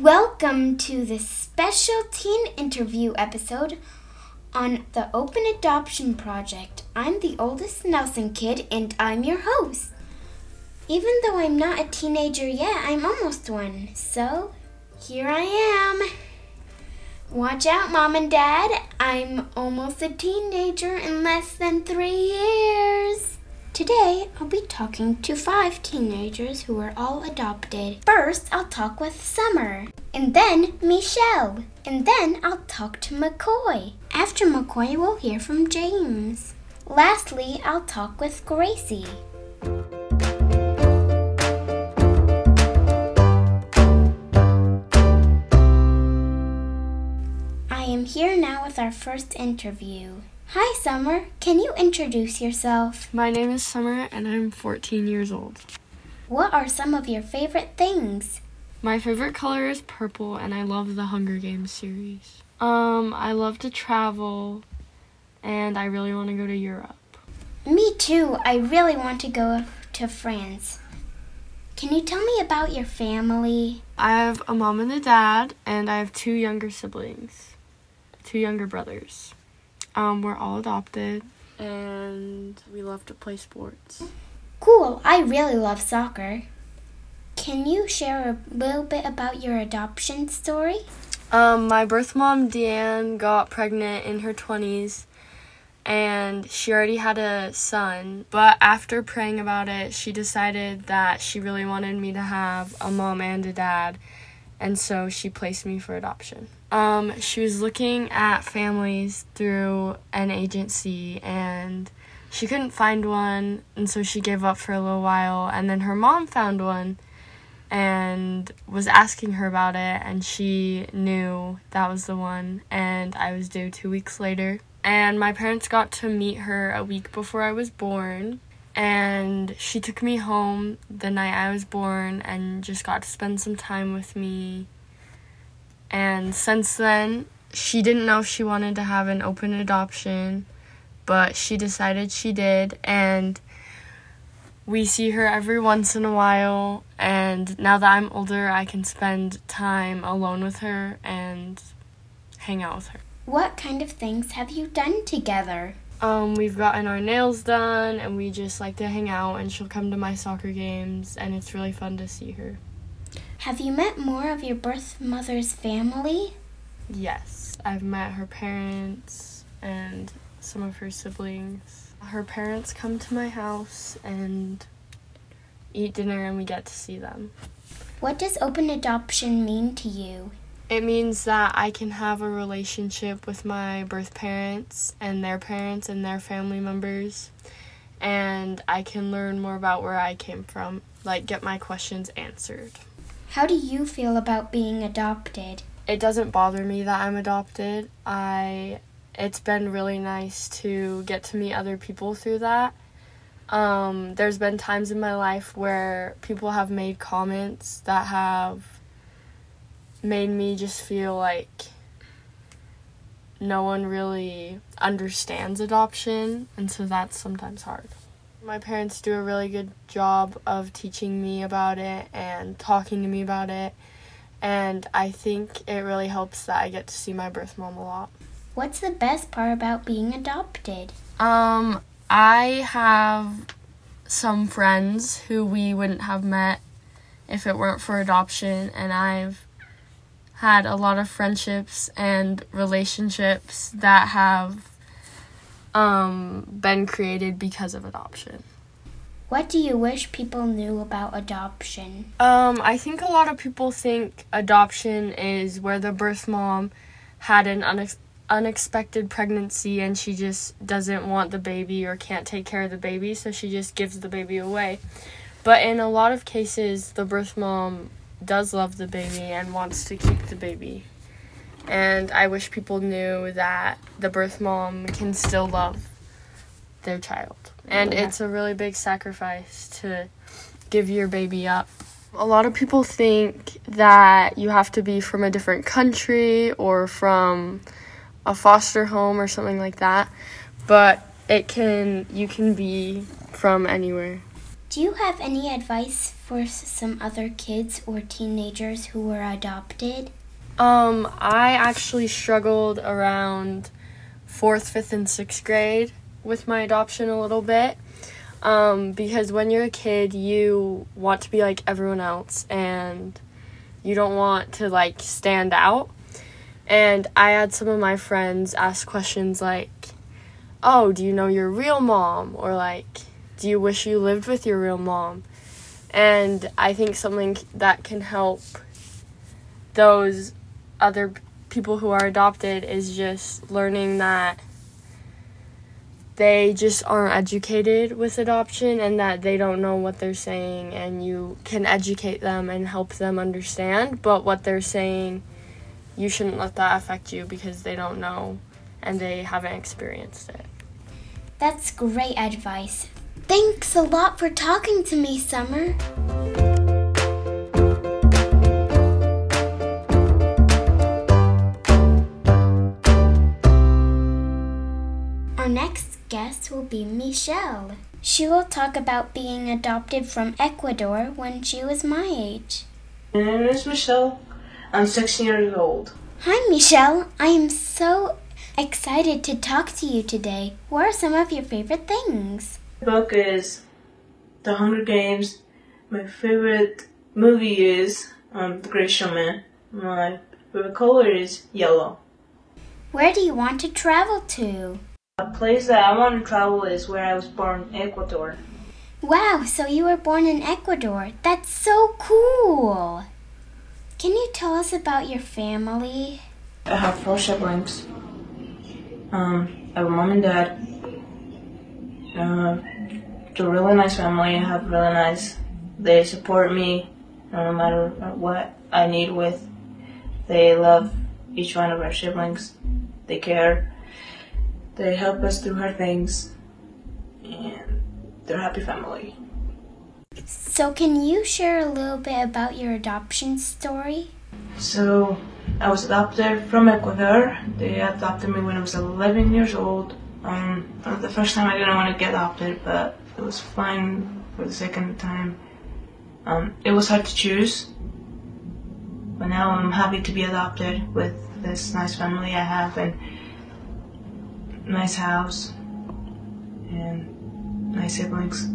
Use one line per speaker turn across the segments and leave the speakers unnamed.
Welcome to the special teen interview episode on the Open Adoption Project. I'm the oldest Nelson kid and I'm your host. Even though I'm not a teenager yet, I'm almost one. So, here I am. Watch out, mom and dad. I'm almost a teenager in less than three years. Today, I'll be talking to five teenagers who are all adopted. First, I'll talk with Summer, and then Michelle, and then I'll talk to McCoy. After McCoy, we'll hear from James. Lastly, I'll talk with Gracie. I am here now with our first interview. Hi, Summer. Can you introduce yourself?
My name is Summer and I'm 14 years old.
What are some of your favorite things?
My favorite color is purple and I love the Hunger Games series. Um, I love to travel and I really want to go to Europe.
Me too. I really want to go to France. Can you tell me about your family?
I have a mom and a dad and I have two younger siblings. Two younger brothers. Um, we're all adopted and we love to play sports.
Cool. I really love soccer. Can you share a little bit about your adoption story?
Um, my birth mom, Deanne, got pregnant in her 20s and she already had a son. But after praying about it, she decided that she really wanted me to have a mom and a dad and so she placed me for adoption. Um, she was looking at families through an agency and she couldn't find one, and so she gave up for a little while. And then her mom found one and was asking her about it, and she knew that was the one. And I was due two weeks later. And my parents got to meet her a week before I was born and she took me home the night I was born and just got to spend some time with me. And since then, she didn't know if she wanted to have an open adoption, but she decided she did. And we see her every once in a while. And now that I'm older, I can spend time alone with her and hang out with her.
What kind of things have you done together?
Um, we've gotten our nails done and we just like to hang out and she'll come to my soccer games and it's really fun to see her.
Have you met more of your birth mother's family?
Yes, I've met her parents and some of her siblings. Her parents come to my house and eat dinner and we get to see them.
What does open adoption mean to you?
It means that I can have a relationship with my birth parents and their parents and their family members, and I can learn more about where I came from, like get my questions answered.
How do you feel about being adopted?
It doesn't bother me that I'm adopted. I it's been really nice to get to meet other people through that. Um, there's been times in my life where people have made comments that have made me just feel like no one really understands adoption, and so that's sometimes hard. My parents do a really good job of teaching me about it and talking to me about it, and I think it really helps that I get to see my birth mom a lot.
What's the best part about being adopted?
Um, I have some friends who we wouldn't have met if it weren't for adoption, and I've had a lot of friendships and relationships that have um, been created because of adoption.
What do you wish people knew about adoption?
Um, I think a lot of people think adoption is where the birth mom had an unex- unexpected pregnancy and she just doesn't want the baby or can't take care of the baby, so she just gives the baby away. But in a lot of cases, the birth mom does love the baby and wants to keep the baby. And I wish people knew that the birth mom can still love their child. And yeah. it's a really big sacrifice to give your baby up. A lot of people think that you have to be from a different country or from a foster home or something like that, but it can you can be from anywhere.
Do you have any advice for some other kids or teenagers who were adopted?
Um, I actually struggled around fourth, fifth, and sixth grade with my adoption a little bit. Um, because when you're a kid, you want to be like everyone else and you don't want to like stand out. And I had some of my friends ask questions like, Oh, do you know your real mom? Or like, Do you wish you lived with your real mom? And I think something that can help those other people who are adopted is just learning that they just aren't educated with adoption and that they don't know what they're saying and you can educate them and help them understand but what they're saying you shouldn't let that affect you because they don't know and they haven't experienced it.
That's great advice. Thanks a lot for talking to me summer next guest will be Michelle. She will talk about being adopted from Ecuador when she was my age.
My name is Michelle. I'm 16 years old.
Hi, Michelle. I am so excited to talk to you today. What are some of your favorite things?
The book is The Hunger Games. My favorite movie is um, The Great Showman. My favorite color is yellow.
Where do you want to travel to?
A place that I want to travel is where I was born, Ecuador.
Wow, so you were born in Ecuador. That's so cool. Can you tell us about your family?
I have four siblings. Um, I have a mom and dad. Uh, it's a really nice family. I have really nice. They support me no matter what I need with. They love each one of our siblings. They care. They help us through hard things, and they're a happy family.
So, can you share a little bit about your adoption story?
So, I was adopted from Ecuador. They adopted me when I was 11 years old. Um, the first time I didn't want to get adopted, but it was fine for the second time. Um, it was hard to choose, but now I'm happy to be adopted with this nice family I have and nice house and nice siblings.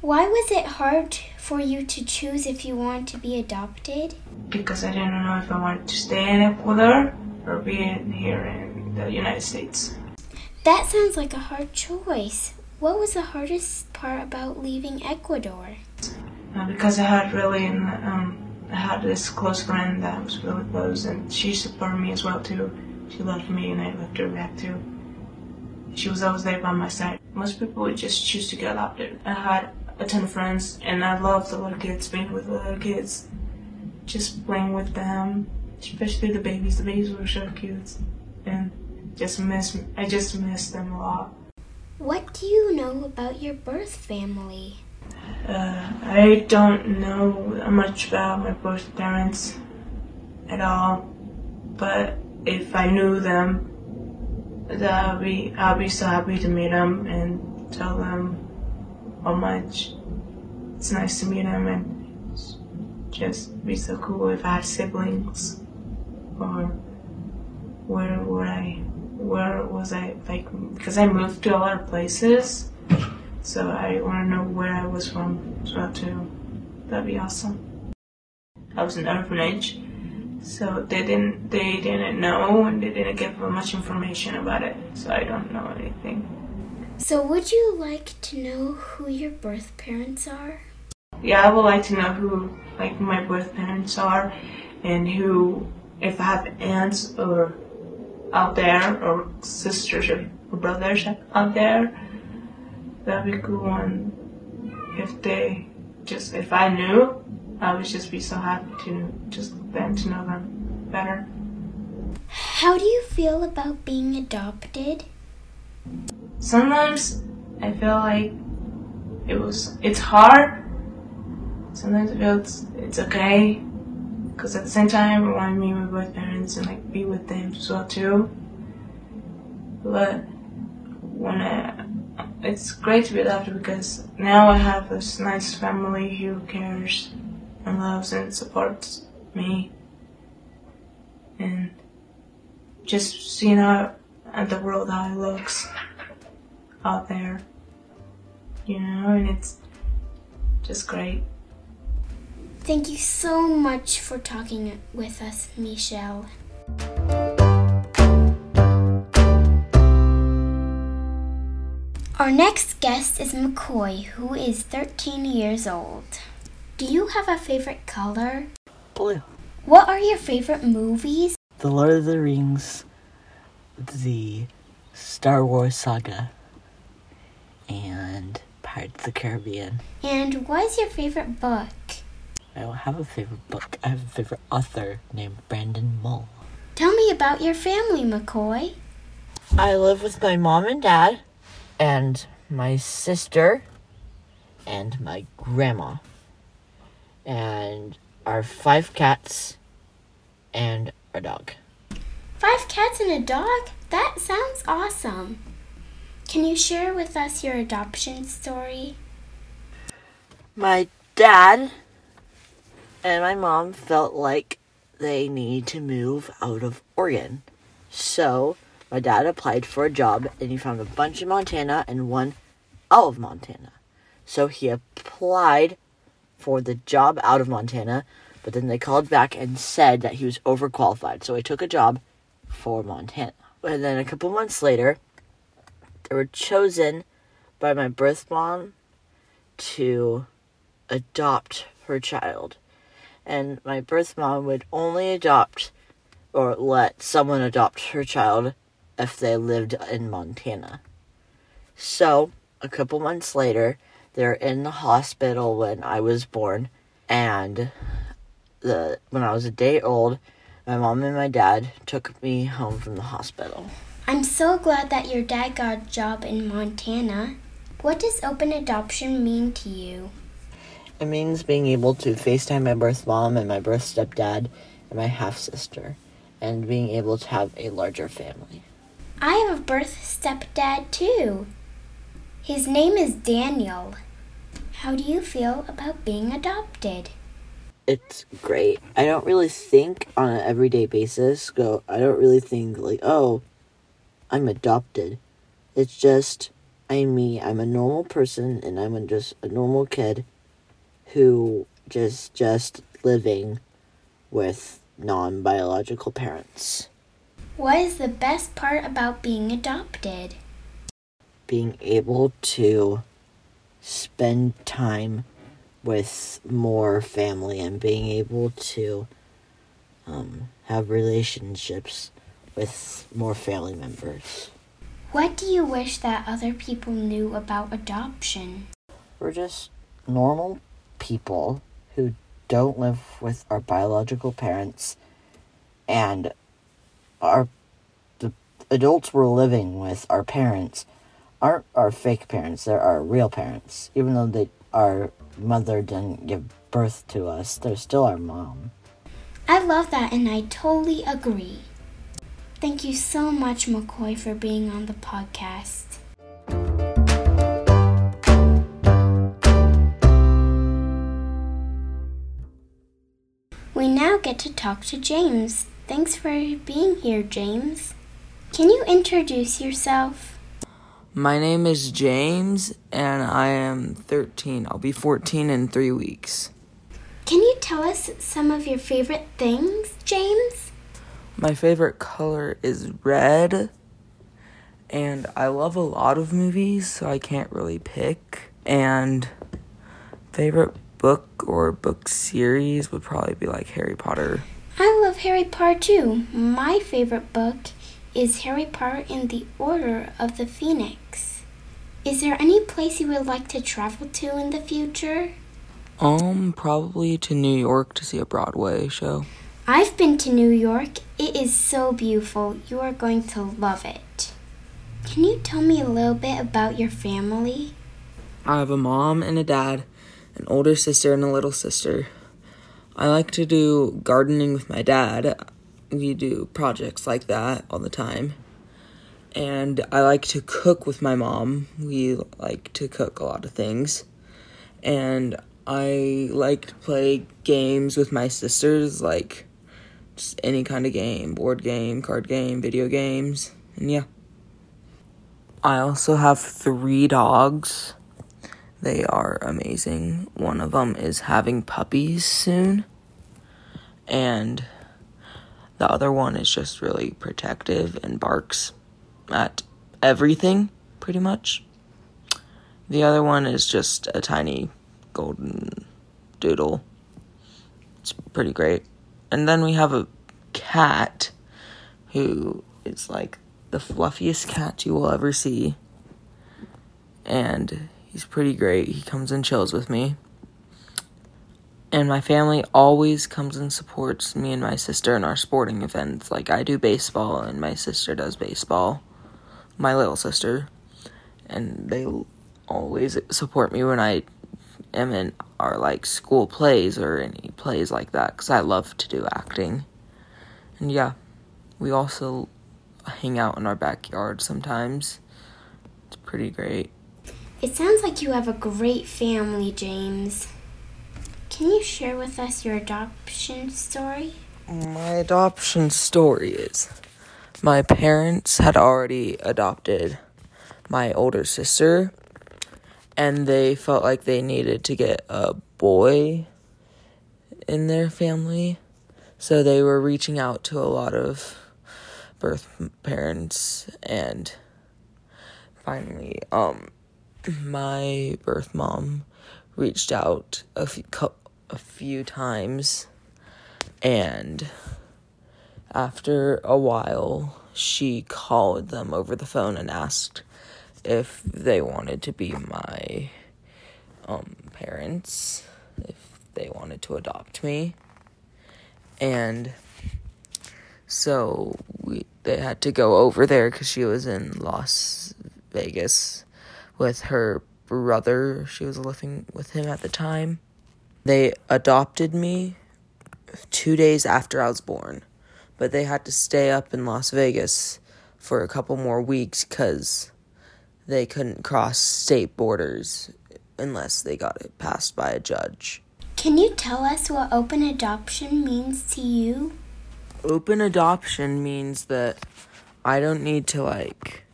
Why was it hard for you to choose if you wanted to be adopted?
Because I didn't know if I wanted to stay in Ecuador or be here in the United States.
That sounds like a hard choice. What was the hardest part about leaving Ecuador?
Uh, because I had really, um, I had this close friend that was really close, and she supported me as well too. She loved me, and I loved her back too. She was always there by my side. Most people would just choose to get adopted. I had a ton of friends, and I loved the little kids, being with the little kids, just playing with them, especially the babies. The babies were so cute, and just miss. I just miss them a lot.
What do you know about your birth family?
Uh, I don't know much about my birth parents at all, but if I knew them, I'll be I'll be so happy to meet them and tell them how much it's nice to meet them and just be so cool if I had siblings or where would I where was I like because I moved to a lot of places so I want to know where I was from as well too that'd be awesome. I was in an orphanage so they didn't they didn't know and they didn't give much information about it. So I don't know anything.
So would you like to know who your birth parents are?
Yeah, I would like to know who like my birth parents are and who if I have aunts or out there or sisters or brothers out there. That'd be cool and if they just if I knew I would just be so happy to just them to know them better.
How do you feel about being adopted?
Sometimes I feel like it was it's hard. Sometimes I feel it's, it's okay because at the same time I want to meet my both parents and like be with them as well too. But when I it's great to be adopted because now I have this nice family who cares and loves and supports me. And just seeing how at the world how it looks out there. You know, and it's just great.
Thank you so much for talking with us, Michelle. Our next guest is McCoy, who is 13 years old. Do you have a favorite color?
Blue.
What are your favorite movies?
The Lord of the Rings, the Star Wars saga, and Pirates of the Caribbean.
And what is your favorite book?
I don't have a favorite book. I have a favorite author named Brandon Mull.
Tell me about your family, McCoy.
I live with my mom and dad, and my sister, and my grandma, and our five cats, and a dog.
Five cats and a dog? That sounds awesome. Can you share with us your adoption story?
My dad and my mom felt like they need to move out of Oregon. So my dad applied for a job and he found a bunch in Montana and one out of Montana. So he applied for the job out of Montana, but then they called back and said that he was overqualified. So he took a job for Montana. And then a couple months later, they were chosen by my birth mom to adopt her child. And my birth mom would only adopt or let someone adopt her child if they lived in Montana. So, a couple months later, they're in the hospital when I was born, and the when I was a day old, my mom and my dad took me home from the hospital.
I'm so glad that your dad got a job in Montana. What does open adoption mean to you?
It means being able to FaceTime my birth mom and my birth stepdad and my half sister, and being able to have a larger family.
I have a birth stepdad too. His name is Daniel. How do you feel about being adopted?
It's great. I don't really think on an everyday basis. Go. I don't really think like, oh, I'm adopted. It's just I'm me. I'm a normal person, and I'm a, just a normal kid who just just living with non-biological parents.
What is the best part about being adopted?
Being able to spend time with more family and being able to um, have relationships with more family members.
What do you wish that other people knew about adoption?
We're just normal people who don't live with our biological parents and our the adults we're living with our parents aren't our fake parents they're our real parents even though they our mother didn't give birth to us they're still our mom
I love that and I totally agree. Thank you so much, McCoy, for being on the podcast. We now get to talk to James. Thanks for being here, James. Can you introduce yourself?
My name is James and I am 13. I'll be 14 in three weeks.
Can you tell us some of your favorite things, James?
My favorite color is red, and I love a lot of movies, so I can't really pick. And favorite book or book series would probably be like Harry Potter.
I love Harry Potter too. My favorite book is Harry Potter in the Order of the Phoenix. Is there any place you would like to travel to in the future?
Um, probably to New York to see a Broadway show.
I've been to New York. It is so beautiful. You are going to love it. Can you tell me a little bit about your family?
I have a mom and a dad, an older sister and a little sister. I like to do gardening with my dad. We do projects like that all the time. and I like to cook with my mom. We like to cook a lot of things. And I like to play games with my sisters, like just any kind of game board game, card game, video games, and yeah. I also have three dogs. They are amazing. One of them is having puppies soon, and the other one is just really protective and barks at everything, pretty much. The other one is just a tiny golden doodle. It's pretty great. And then we have a cat who is like the fluffiest cat you will ever see. And he's pretty great. He comes and chills with me. And my family always comes and supports me and my sister in our sporting events. Like I do baseball and my sister does baseball my little sister, and they always support me when I am in our like school plays or any plays like that because I love to do acting. And yeah, we also hang out in our backyard sometimes. It's pretty great.
It sounds like you have a great family, James. Can you share with us your adoption story?
My adoption story is my parents had already adopted my older sister and they felt like they needed to get a boy in their family so they were reaching out to a lot of birth parents and finally um my birth mom reached out a few, a few times and after a while, she called them over the phone and asked if they wanted to be my um, parents, if they wanted to adopt me. And so we they had to go over there because she was in Las Vegas with her brother. She was living with him at the time. They adopted me two days after I was born but they had to stay up in Las Vegas for a couple more weeks because they couldn't cross state borders unless they got it passed by a judge.
Can you tell us what open adoption means to you?
Open adoption means that I don't need to, like,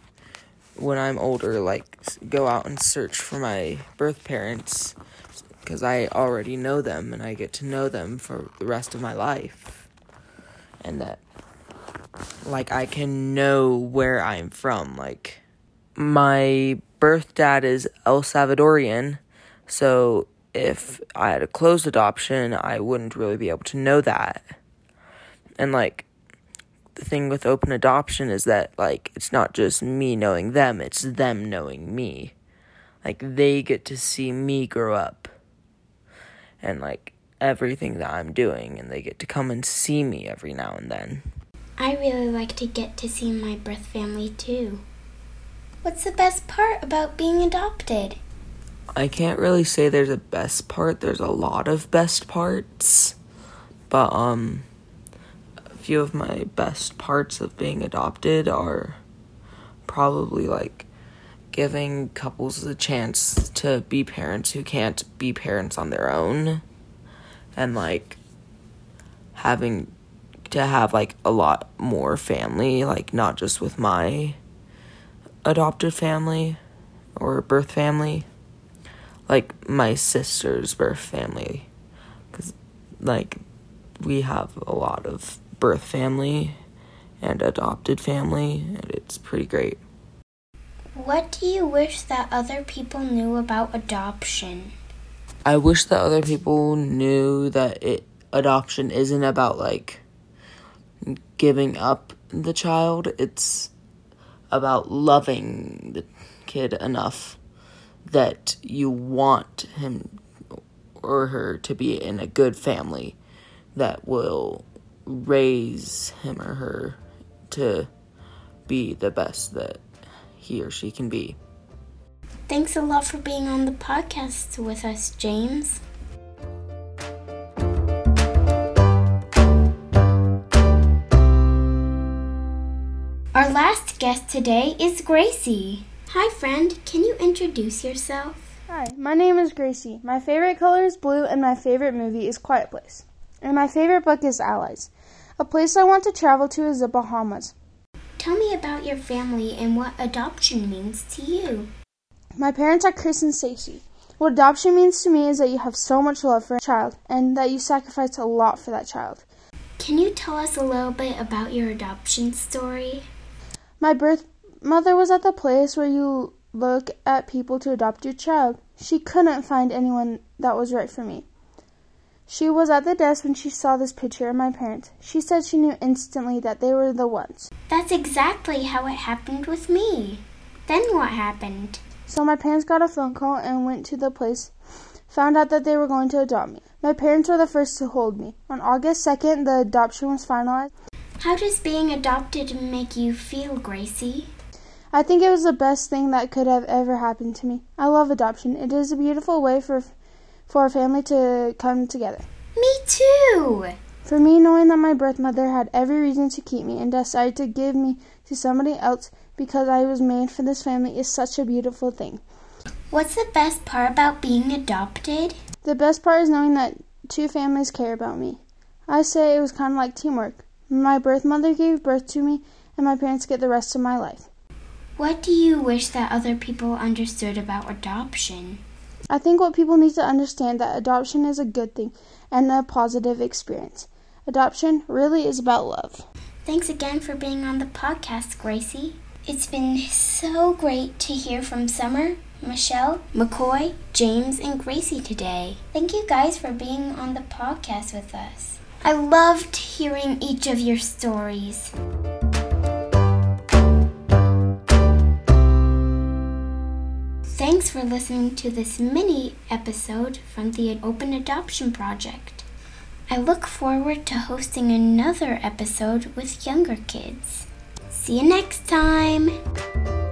when I'm older, like, go out and search for my birth parents because I already know them and I get to know them for the rest of my life and that like I can know where I'm from. Like my birth dad is El Salvadorian, so if I had a closed adoption, I wouldn't really be able to know that. And like the thing with open adoption is that like it's not just me knowing them, it's them knowing me. Like they get to see me grow up. And like everything that I'm doing, and they get to come and see me every now and then.
I really like to get to see my birth family too. What's the best part about being adopted?
I can't really say there's a best part. There's a lot of best parts. But um a few of my best parts of being adopted are probably like giving couples the chance to be parents who can't be parents on their own and like having to have like a lot more family, like not just with my adopted family or birth family, like my sister's birth family. Cuz like we have a lot of birth family and adopted family and it's pretty great.
What do you wish that other people knew about adoption?
I wish that other people knew that it adoption isn't about like giving up the child. It's about loving the kid enough that you want him or her to be in a good family that will raise him or her to be the best that he or she can be.
Thanks a lot for being on the podcast with us, James. Our last guest today is Gracie. Hi, friend. Can you introduce yourself?
Hi, my name is Gracie. My favorite color is blue, and my favorite movie is Quiet Place. And my favorite book is Allies. A place I want to travel to is the Bahamas.
Tell me about your family and what adoption means to you.
My parents are Chris and Stacy. What adoption means to me is that you have so much love for a child and that you sacrifice a lot for that child.
Can you tell us a little bit about your adoption story?
My birth mother was at the place where you look at people to adopt your child. She couldn't find anyone that was right for me. She was at the desk when she saw this picture of my parents. She said she knew instantly that they were the ones.
That's exactly how it happened with me. Then what happened?
So my parents got a phone call and went to the place, found out that they were going to adopt me. My parents were the first to hold me. On August 2nd, the adoption was finalized.
How does being adopted make you feel, Gracie?
I think it was the best thing that could have ever happened to me. I love adoption. It is a beautiful way for for our family to come together.
Me too.
For me, knowing that my birth mother had every reason to keep me and decided to give me to somebody else because I was made for this family is such a beautiful thing.
What's the best part about being adopted?
The best part is knowing that two families care about me. I say it was kind of like teamwork. My birth mother gave birth to me, and my parents get the rest of my life.
What do you wish that other people understood about adoption?
I think what people need to understand that adoption is a good thing and a positive experience. Adoption really is about love.
Thanks again for being on the podcast, Gracie. It's been so great to hear from Summer, Michelle, McCoy, James, and Gracie today. Thank you guys for being on the podcast with us. I loved hearing each of your stories. Thanks for listening to this mini episode from the Open Adoption Project. I look forward to hosting another episode with younger kids. See you next time!